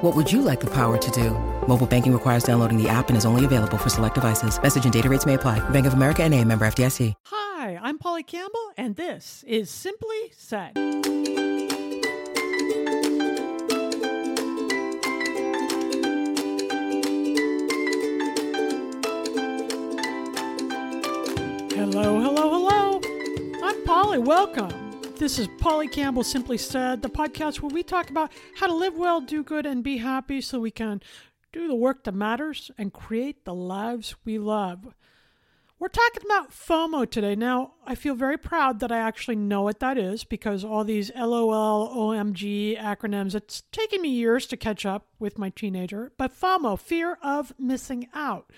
What would you like the power to do? Mobile banking requires downloading the app and is only available for select devices. Message and data rates may apply. Bank of America and a member FDIC. Hi, I'm Polly Campbell, and this is Simply Said. Hello, hello, hello. I'm Polly. Welcome. This is Polly Campbell Simply Said, the podcast where we talk about how to live well, do good, and be happy so we can do the work that matters and create the lives we love. We're talking about FOMO today. Now, I feel very proud that I actually know what that is because all these LOL, OMG acronyms, it's taken me years to catch up with my teenager. But FOMO, fear of missing out.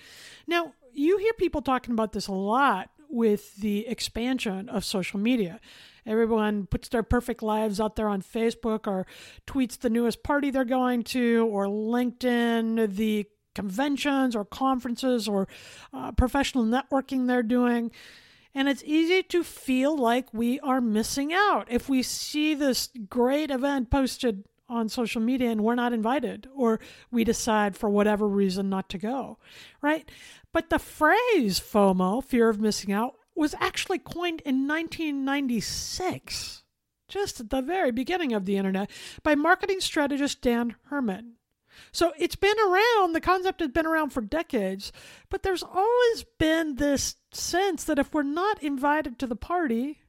Now, you hear people talking about this a lot with the expansion of social media. Everyone puts their perfect lives out there on Facebook or tweets the newest party they're going to or LinkedIn, the conventions or conferences or uh, professional networking they're doing. And it's easy to feel like we are missing out if we see this great event posted on social media and we're not invited or we decide for whatever reason not to go, right? But the phrase FOMO, fear of missing out, was actually coined in 1996, just at the very beginning of the internet, by marketing strategist Dan Herman. So it's been around, the concept has been around for decades, but there's always been this sense that if we're not invited to the party,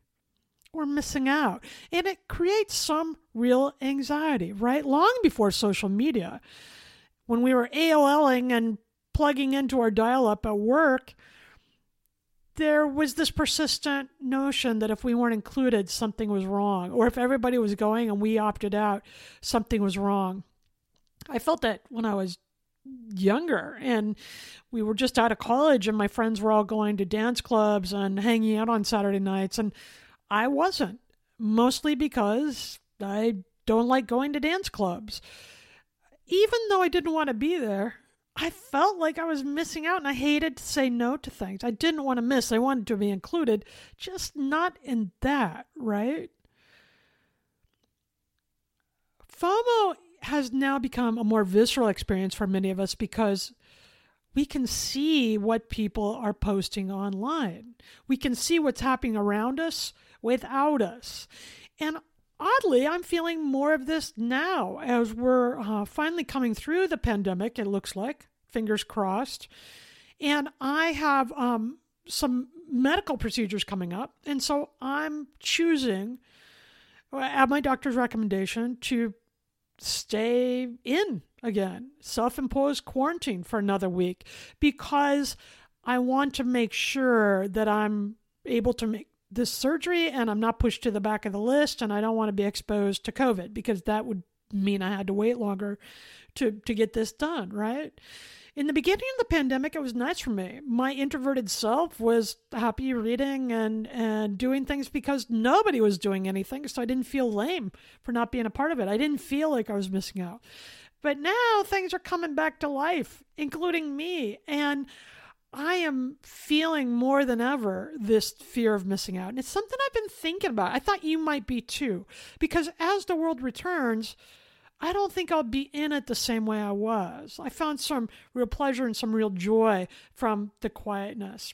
we're missing out. And it creates some real anxiety, right? Long before social media, when we were AOLing and plugging into our dial up at work, there was this persistent notion that if we weren't included, something was wrong. Or if everybody was going and we opted out, something was wrong. I felt that when I was younger and we were just out of college and my friends were all going to dance clubs and hanging out on Saturday nights and I wasn't mostly because I don't like going to dance clubs even though I didn't want to be there I felt like I was missing out and I hated to say no to things. I didn't want to miss. I wanted to be included, just not in that, right? FOMO has now become a more visceral experience for many of us because we can see what people are posting online. We can see what's happening around us without us. And oddly, I'm feeling more of this now as we're uh, finally coming through the pandemic, it looks like, fingers crossed. And I have um, some medical procedures coming up. And so I'm choosing, at my doctor's recommendation, to stay in again, self imposed quarantine for another week because I want to make sure that I'm able to make this surgery and I'm not pushed to the back of the list and I don't want to be exposed to COVID because that would mean I had to wait longer to, to get this done, right? In the beginning of the pandemic, it was nice for me. My introverted self was happy reading and, and doing things because nobody was doing anything. So I didn't feel lame for not being a part of it. I didn't feel like I was missing out. But now things are coming back to life, including me. And I am feeling more than ever this fear of missing out. And it's something I've been thinking about. I thought you might be too. Because as the world returns, I don't think I'll be in it the same way I was. I found some real pleasure and some real joy from the quietness.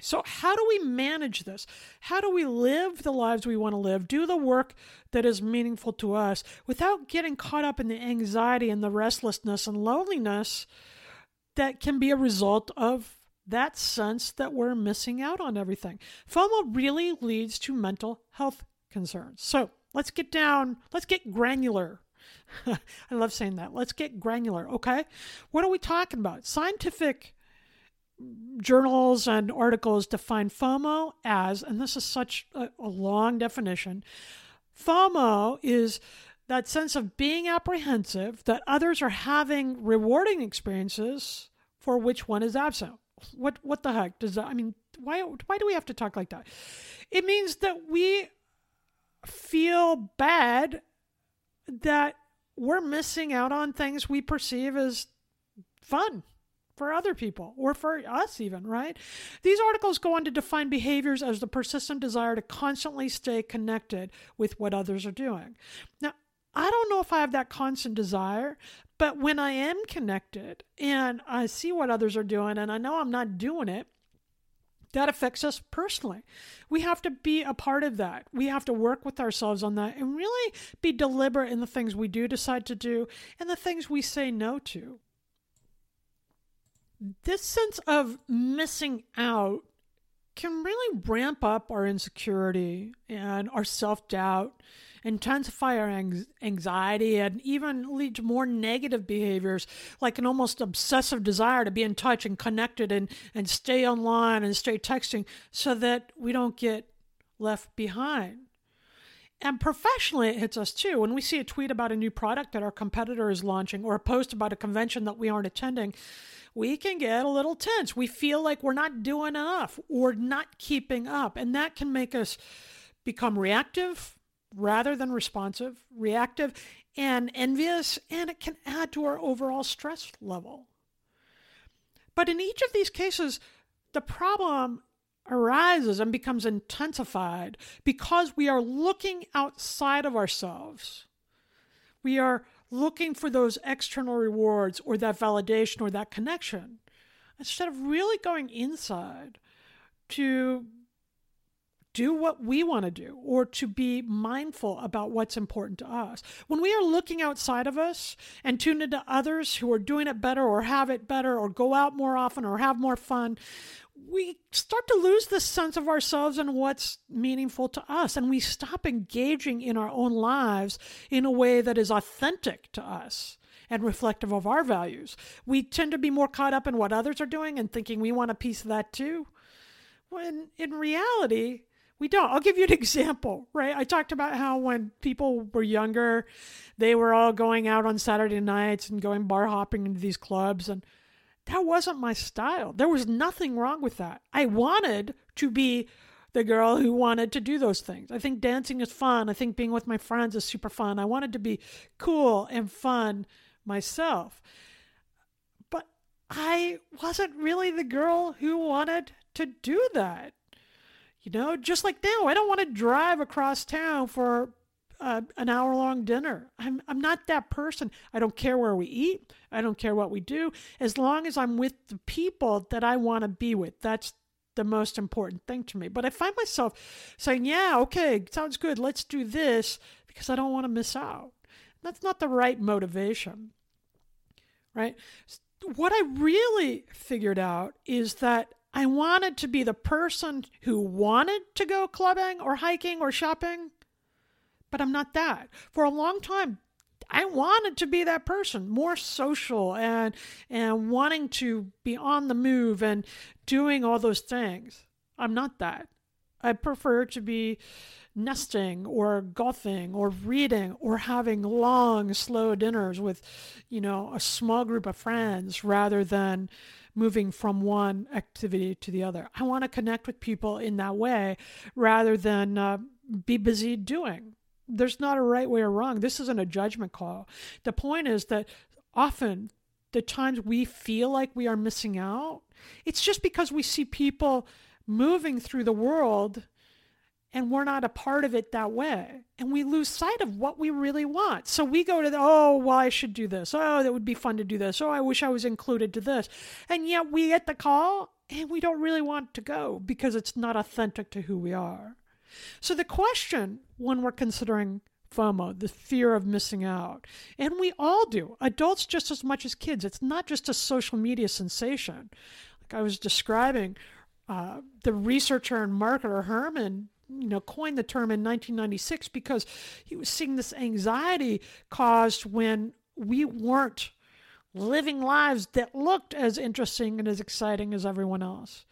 So, how do we manage this? How do we live the lives we want to live, do the work that is meaningful to us without getting caught up in the anxiety and the restlessness and loneliness that can be a result of that sense that we're missing out on everything. FOMO really leads to mental health concerns. So let's get down, let's get granular. I love saying that. Let's get granular, okay? What are we talking about? Scientific journals and articles define FOMO as, and this is such a, a long definition FOMO is that sense of being apprehensive that others are having rewarding experiences for which one is absent. What what the heck does that? I mean, why why do we have to talk like that? It means that we feel bad that we're missing out on things we perceive as fun for other people or for us even right? These articles go on to define behaviors as the persistent desire to constantly stay connected with what others are doing. Now i don't know if i have that constant desire but when I am connected and I see what others are doing and I know I'm not doing it, that affects us personally. We have to be a part of that. We have to work with ourselves on that and really be deliberate in the things we do decide to do and the things we say no to. This sense of missing out can really ramp up our insecurity and our self doubt intensify our anxiety, and even lead to more negative behaviors, like an almost obsessive desire to be in touch and connected and, and stay online and stay texting so that we don't get left behind. And professionally, it hits us too. When we see a tweet about a new product that our competitor is launching or a post about a convention that we aren't attending, we can get a little tense. We feel like we're not doing enough or not keeping up. And that can make us become reactive, rather than responsive, reactive, and envious, and it can add to our overall stress level. But in each of these cases, the problem arises and becomes intensified because we are looking outside of ourselves. We are looking for those external rewards or that validation or that connection instead of really going inside to do what we want to do or to be mindful about what's important to us. When we are looking outside of us and tuned into others who are doing it better or have it better or go out more often or have more fun, we start to lose the sense of ourselves and what's meaningful to us. And we stop engaging in our own lives in a way that is authentic to us and reflective of our values. We tend to be more caught up in what others are doing and thinking we want a piece of that too. When in reality, we don't. I'll give you an example, right? I talked about how when people were younger, they were all going out on Saturday nights and going bar hopping into these clubs, and that wasn't my style. There was nothing wrong with that. I wanted to be the girl who wanted to do those things. I think dancing is fun. I think being with my friends is super fun. I wanted to be cool and fun myself. But I wasn't really the girl who wanted to do that. You know, just like now, I don't want to drive across town for uh, an hour long dinner. I'm, I'm not that person. I don't care where we eat. I don't care what we do. As long as I'm with the people that I want to be with, that's the most important thing to me. But I find myself saying, yeah, okay, sounds good. Let's do this because I don't want to miss out. That's not the right motivation, right? What I really figured out is that I wanted to be the person who wanted to go clubbing or hiking or shopping, but I'm not that. For a long time, I wanted to be that person, more social and and wanting to be on the move and doing all those things. I'm not that. I prefer to be nesting or golfing or reading or having long slow dinners with you know a small group of friends rather than moving from one activity to the other. I want to connect with people in that way rather than uh, be busy doing. There's not a right way or wrong. This isn't a judgment call. The point is that often the times we feel like we are missing out, it's just because we see people moving through the world and we're not a part of it that way. And we lose sight of what we really want. So we go to the, oh, well, I should do this. Oh, that would be fun to do this. Oh, I wish I was included to this. And yet we get the call and we don't really want to go because it's not authentic to who we are. So the question when we're considering FOMO, the fear of missing out, and we all do, adults just as much as kids, it's not just a social media sensation Like I was describing, uh, the researcher and marketer Herman you know coined the term in 1996 because he was seeing this anxiety caused when we weren't living lives that looked as interesting and as exciting as everyone else.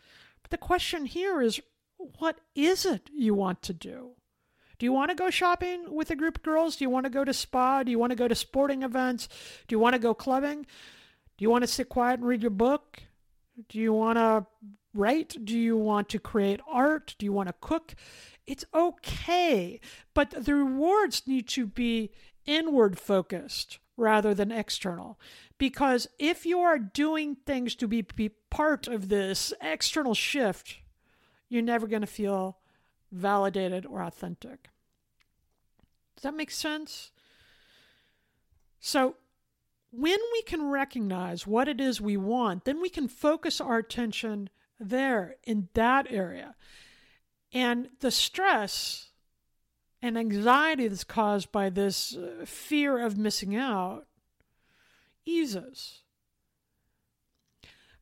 But the question here is what is it you want to do? Do you want to go shopping with a group of girls? Do you want to go to spa? Do you want to go to sporting events? Do you want to go clubbing? Do you want to sit quiet and read your book? Do you want to write? Do you want to create art? Do you want to cook? It's okay, but the rewards need to be inward focused rather than external. Because if you are doing things to be, be part of this external shift, you're never going to feel validated or authentic. Does that make sense? So, when we can recognize what it is we want, then we can focus our attention there in that area. And the stress and anxiety that's caused by this uh, fear of missing out eases.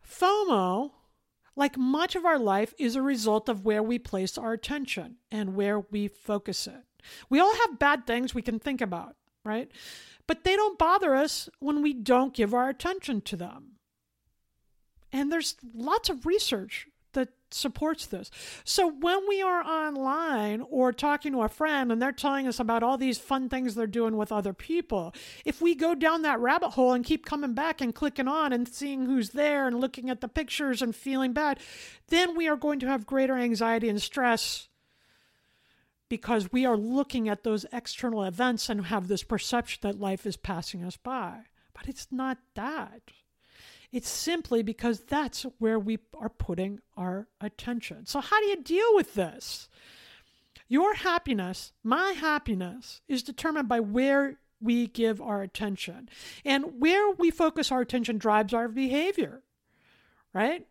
FOMO, like much of our life, is a result of where we place our attention and where we focus it. We all have bad things we can think about, right? But they don't bother us when we don't give our attention to them. And there's lots of research that supports this. So when we are online or talking to a friend and they're telling us about all these fun things they're doing with other people, if we go down that rabbit hole and keep coming back and clicking on and seeing who's there and looking at the pictures and feeling bad, then we are going to have greater anxiety and stress because we are looking at those external events and have this perception that life is passing us by. But it's not that. It's simply because that's where we are putting our attention. So, how do you deal with this? Your happiness, my happiness, is determined by where we give our attention. And where we focus our attention drives our behavior, right?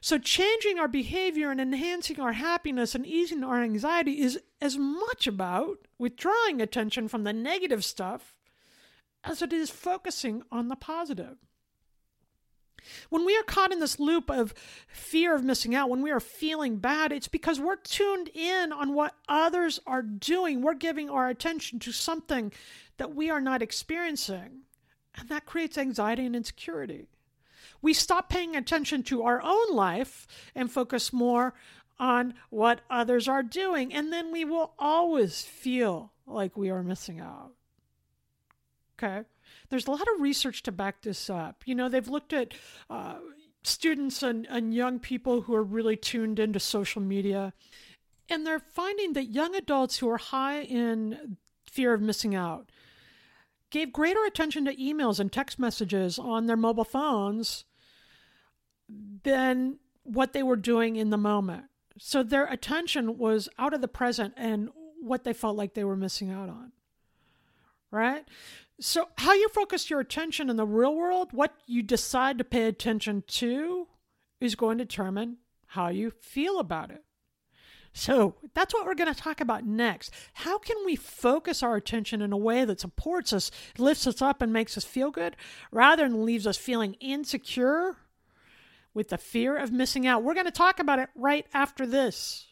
So, changing our behavior and enhancing our happiness and easing our anxiety is as much about withdrawing attention from the negative stuff as it is focusing on the positive. When we are caught in this loop of fear of missing out, when we are feeling bad, it's because we're tuned in on what others are doing. We're giving our attention to something that we are not experiencing. And that creates anxiety and insecurity. We stop paying attention to our own life and focus more on what others are doing. And then we will always feel like we are missing out. Okay? There's a lot of research to back this up. You know, they've looked at uh, students and, and young people who are really tuned into social media, and they're finding that young adults who are high in fear of missing out gave greater attention to emails and text messages on their mobile phones than what they were doing in the moment. So their attention was out of the present and what they felt like they were missing out on. Right? So, how you focus your attention in the real world, what you decide to pay attention to, is going to determine how you feel about it. So, that's what we're going to talk about next. How can we focus our attention in a way that supports us, lifts us up, and makes us feel good rather than leaves us feeling insecure with the fear of missing out? We're going to talk about it right after this.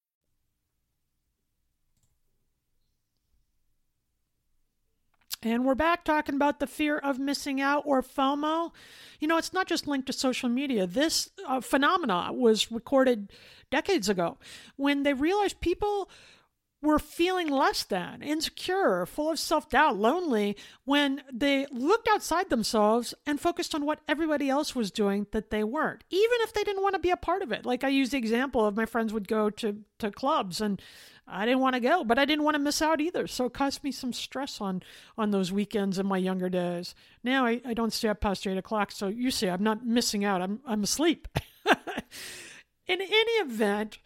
And we're back talking about the fear of missing out or FOMO. You know, it's not just linked to social media. This uh, phenomena was recorded decades ago when they realized people were feeling less than, insecure, full of self doubt, lonely when they looked outside themselves and focused on what everybody else was doing that they weren't, even if they didn't want to be a part of it. Like I used the example of my friends would go to, to clubs and I didn't want to go, but I didn't want to miss out either. So it caused me some stress on on those weekends in my younger days. Now I, I don't stay up past eight o'clock, so you see I'm not missing out. I'm I'm asleep. in any event,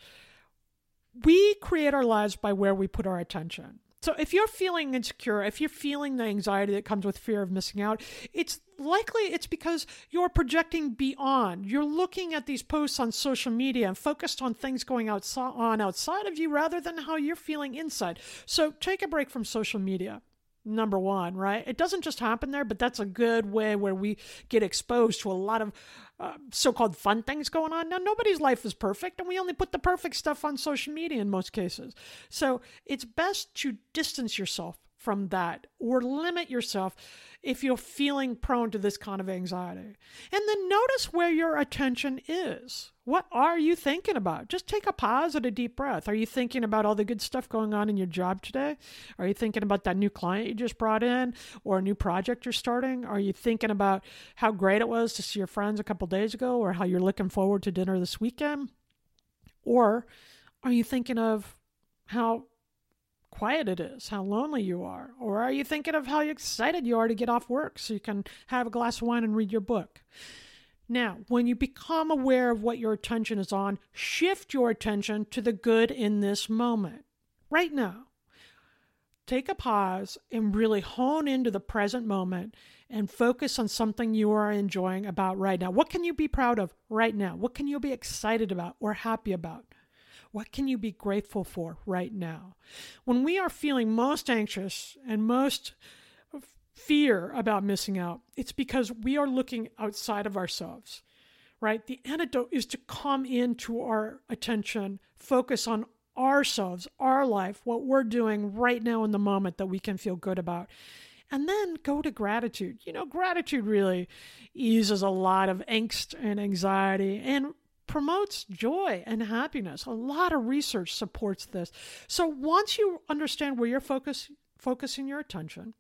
we create our lives by where we put our attention. So if you're feeling insecure, if you're feeling the anxiety that comes with fear of missing out, it's likely it's because you're projecting beyond. You're looking at these posts on social media and focused on things going on outside of you rather than how you're feeling inside. So take a break from social media number one, right? It doesn't just happen there, but that's a good way where we get exposed to a lot of uh, so called fun things going on. Now, nobody's life is perfect, and we only put the perfect stuff on social media in most cases. So it's best to distance yourself from that or limit yourself if you're feeling prone to this kind of anxiety. And then notice where your attention is. What are you thinking about? Just take a pause and a deep breath. Are you thinking about all the good stuff going on in your job today? Are you thinking about that new client you just brought in or a new project you're starting? Are you thinking about how great it was to see your friends a couple days ago or how you're looking forward to dinner this weekend? Or are you thinking of how quiet it is, how lonely you are? Or are you thinking of how excited you are to get off work so you can have a glass of wine and read your book? Now, when you become aware of what your attention is on, shift your attention to the good in this moment. Right now, take a pause and really hone into the present moment and focus on something you are enjoying about right now. What can you be proud of right now? What can you be excited about or happy about? What can you be grateful for right now? When we are feeling most anxious and most fear about missing out, it's because we are looking outside of ourselves, right? The antidote is to come into our attention, focus on ourselves, our life, what we're doing right now in the moment that we can feel good about. And then go to gratitude. You know, gratitude really eases a lot of angst and anxiety and promotes joy and happiness. A lot of research supports this. So once you understand where you're focus, focusing your attention,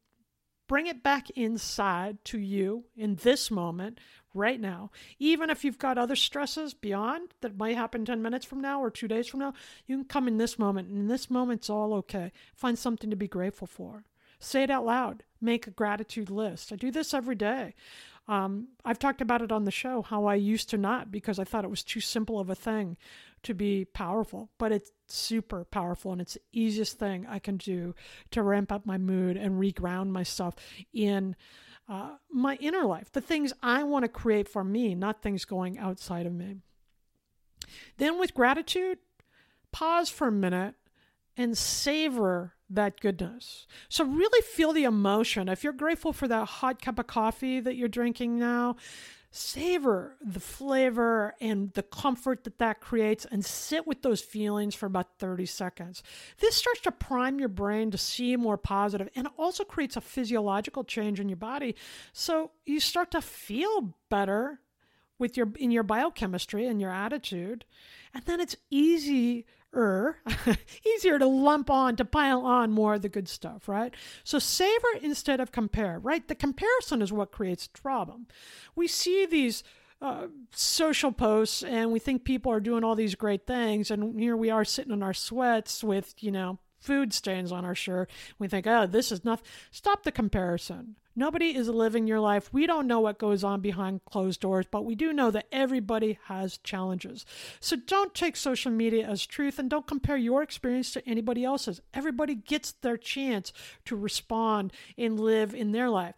bring it back inside to you in this moment right now. Even if you've got other stresses beyond that might happen 10 minutes from now or 2 days from now you can come in this moment and in this moment's all okay. Find something to be grateful for. Say it out loud. Make a gratitude list. I do this every day um, I've talked about it on the show how I used to not because I thought it was too simple of a thing to be powerful, but it's super powerful and it's the easiest thing I can do to ramp up my mood and reground myself in uh, my inner life, the things I want to create for me, not things going outside of me. Then, with gratitude, pause for a minute and savor that goodness. So, really feel the emotion. If you're grateful for that hot cup of coffee that you're drinking now, savor the flavor and the comfort that that creates and sit with those feelings for about 30 seconds. This starts to prime your brain to see more positive and also creates a physiological change in your body. So you start to feel better with your in your biochemistry and your attitude. And then it's easy er, easier to lump on, to pile on more of the good stuff, right? So savor instead of compare, right? The comparison is what creates the problem. We see these uh, social posts and we think people are doing all these great things, and here we are sitting in our sweats with, you know, food stains on our shirt. We think, oh, this is nothing. Stop the comparison. Nobody is living your life. We don't know what goes on behind closed doors, but we do know that everybody has challenges. So don't take social media as truth and don't compare your experience to anybody else's. Everybody gets their chance to respond and live in their life.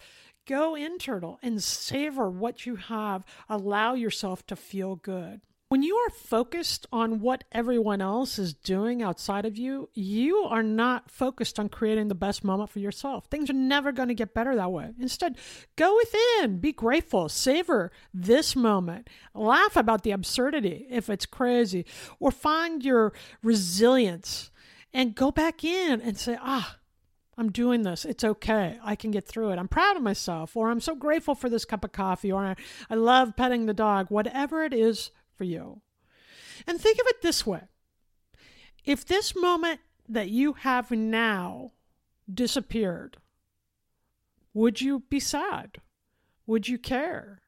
Go internal and savor what you have. Allow yourself to feel good. When you are focused on what everyone else is doing outside of you, you are not focused on creating the best moment for yourself. Things are never going to get better that way. Instead, go within, be grateful, savor this moment, laugh about the absurdity if it's crazy, or find your resilience and go back in and say, ah, I'm doing this. It's okay. I can get through it. I'm proud of myself, or I'm so grateful for this cup of coffee, or I, love petting the dog. Whatever it is for you. And think of it this way if this moment that you have now disappeared, would you be sad? Would you care?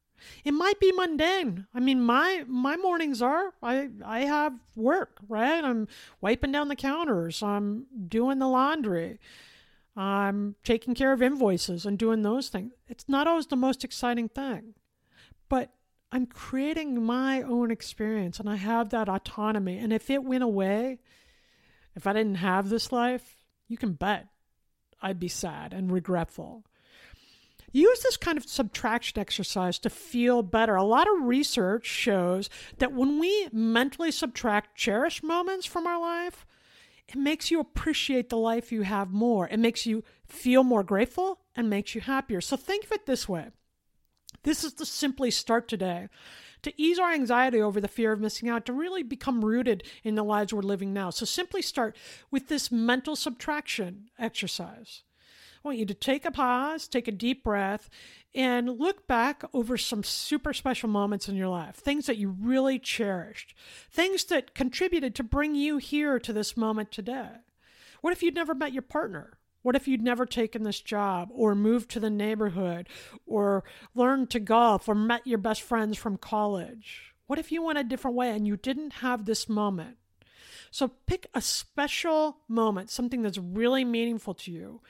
It might be mundane. I mean, my my mornings are I I have work, right? I'm wiping down the counters, I'm doing the laundry. I'm taking care of invoices and doing those things. It's not always the most exciting thing. But I'm creating my own experience and I have that autonomy. And if it went away, if I didn't have this life, you can bet I'd be sad and regretful. Use this kind of subtraction exercise to feel better. A lot of research shows that when we mentally subtract cherished moments from our life, it makes you appreciate the life you have more. It makes you feel more grateful and makes you happier. So think of it this way this is to simply start today to ease our anxiety over the fear of missing out, to really become rooted in the lives we're living now. So simply start with this mental subtraction exercise. I want you to take a pause, take a deep breath, and look back over some super special moments in your life, things that you really cherished, things that contributed to bring you here to this moment today. What if you'd never met your partner? What if you'd never taken this job or moved to the neighborhood or learned to golf or met your best friends from college? What if you went a different way and you didn't have this moment? So pick a special moment, something that's really meaningful to you.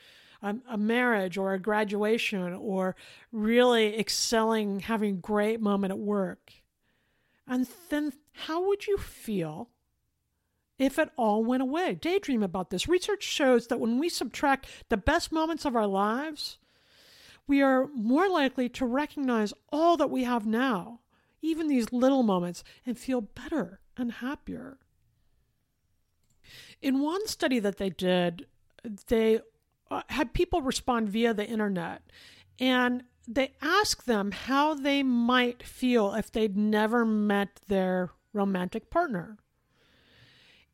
Um, a marriage or a graduation or really excelling, having a great moment at work. And then how would you feel if it all went away. Daydream about this. Research shows that when we subtract the best moments of our lives, we are more likely to recognize all that we have now, even these little moments, and feel better and happier. In one study that they did, they uh, had people respond via the internet and they asked them how they might feel if they'd never met their romantic partner.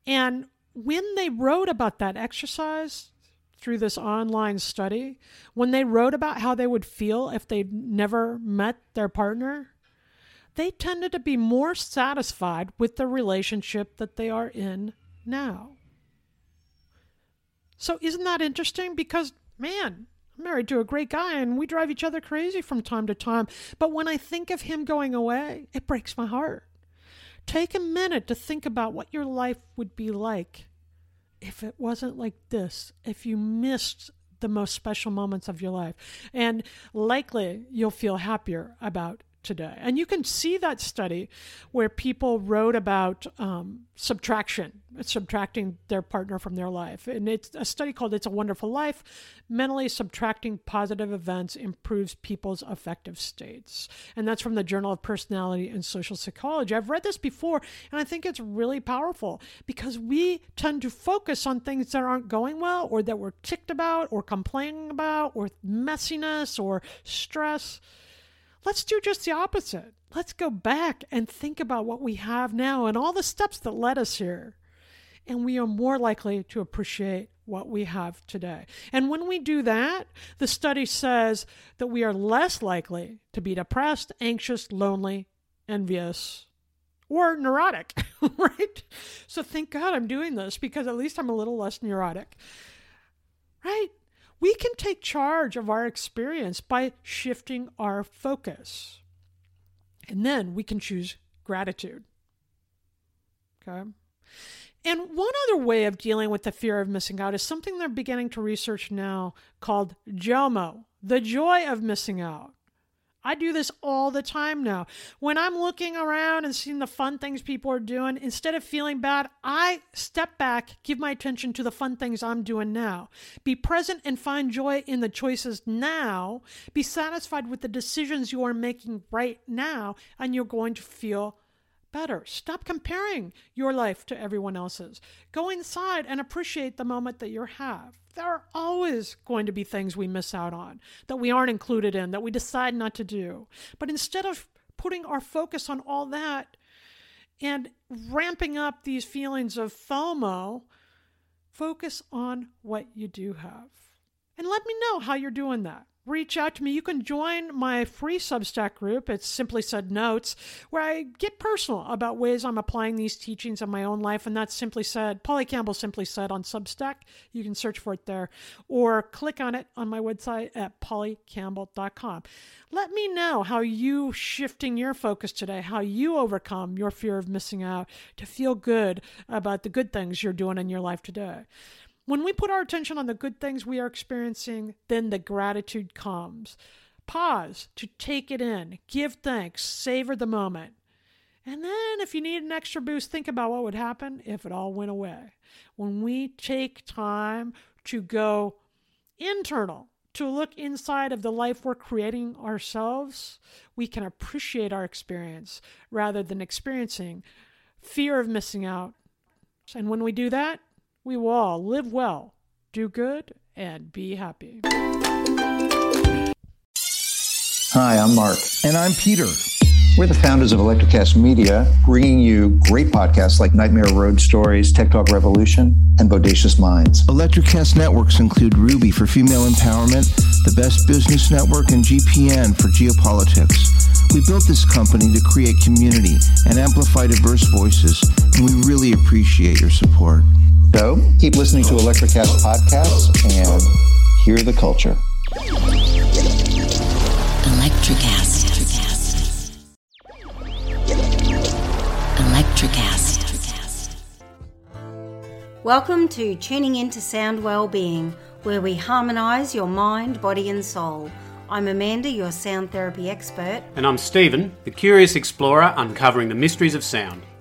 And when they wrote about that exercise through this online study, when they wrote about how they would feel if they'd never met their partner, they tended to be more satisfied with the relationship that they are in now. So, isn't that interesting? Because, man, I'm married to a great guy and we drive each other crazy from time to time. But when I think of him going away, it breaks my heart. Take a minute to think about what your life would be like if it wasn't like this, if you missed the most special moments of your life. And likely you'll feel happier about today. And you can see that study where people wrote about um, subtraction, subtracting their partner from their life. And it's a study called It's a Wonderful Life. Mentally subtracting positive events improves people's affective states. And that's from the Journal of Personality and Social Psychology. I've read this before, and I think it's really powerful because we tend to focus on things that aren't going well or that we're ticked about or complaining about or messiness or stress. Let's do just the opposite. Let's go back and think about what we have now and all the steps that led us here. And we are more likely to appreciate what we have today. And when we do that, the study says that we are less likely to be depressed, anxious, lonely, envious, or neurotic, right? So thank God I'm doing this because at least I'm a little less neurotic, right? We can take charge of our experience by shifting our focus. And then we can choose gratitude. Okay? And one other way of dealing with the fear of missing out is something they're beginning to research now called JOMO, the joy of missing out. I do this all the time now. When I'm looking around and seeing the fun things people are doing, instead of feeling bad, I step back, give my attention to the fun things I'm doing now. Be present and find joy in the choices now. Be satisfied with the decisions you are making right now, and you're going to feel better. Stop comparing your life to everyone else's. Go inside and appreciate the moment that you have there are always going to be things we miss out on that we aren't included in, that we decide not to do. But instead of putting our focus on all that and ramping up these feelings of FOMO, focus on what you do have. And let me know how you're doing that. Reach out to me. You can join my free Substack group. It's Simply Said Notes, where I get personal about ways I'm applying these teachings in my own life. And that's Simply Said, Polly Campbell Simply Said on Substack. You can search for it there or click on it on my website at pollycampbell.com. Let me know how you shifting your focus today, how you overcome your fear of missing out to feel good about the good things you're doing in your life today. When we put our attention on the good things we are experiencing, then the gratitude comes. Pause to take it in, give thanks, savor the moment. And then, if you need an extra boost, think about what would happen if it all went away. When we take time to go internal, to look inside of the life we're creating ourselves, we can appreciate our experience rather than experiencing fear of missing out. And when we do that, we will all live well, do good, and be happy. Hi, I'm Mark. And I'm Peter. We're the founders of Electrocast Media, bringing you great podcasts like Nightmare Road Stories, Tech Talk Revolution, and Bodacious Minds. Electrocast networks include Ruby for female empowerment, the Best Business Network, and GPN for geopolitics. We built this company to create community and amplify diverse voices, and we really appreciate your support. So keep listening to Electrocast podcasts and hear the culture. Electrocast. Electrocast. Welcome to Tuning Into Sound Wellbeing, where we harmonise your mind, body, and soul. I'm Amanda, your sound therapy expert. And I'm Stephen, the curious explorer uncovering the mysteries of sound.